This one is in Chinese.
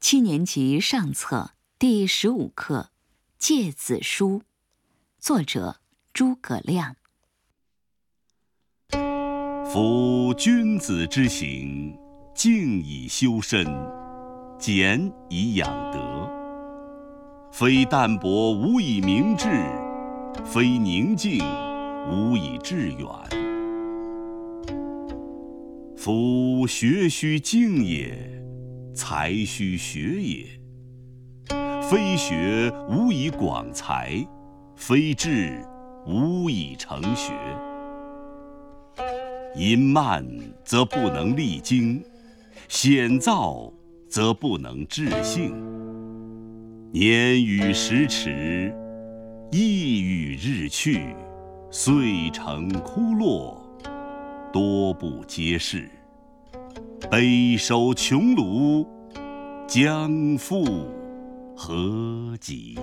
七年级上册第十五课《诫子书》，作者诸葛亮。夫君子之行，静以修身，俭以养德。非淡泊无以明志，非宁静无以致远。夫学须静也。才须学也，非学无以广才，非志无以成学。淫慢则不能励精，险躁则不能治性。年与时驰，意与日去，遂成枯落，多不接世。北收穷庐，将复何及？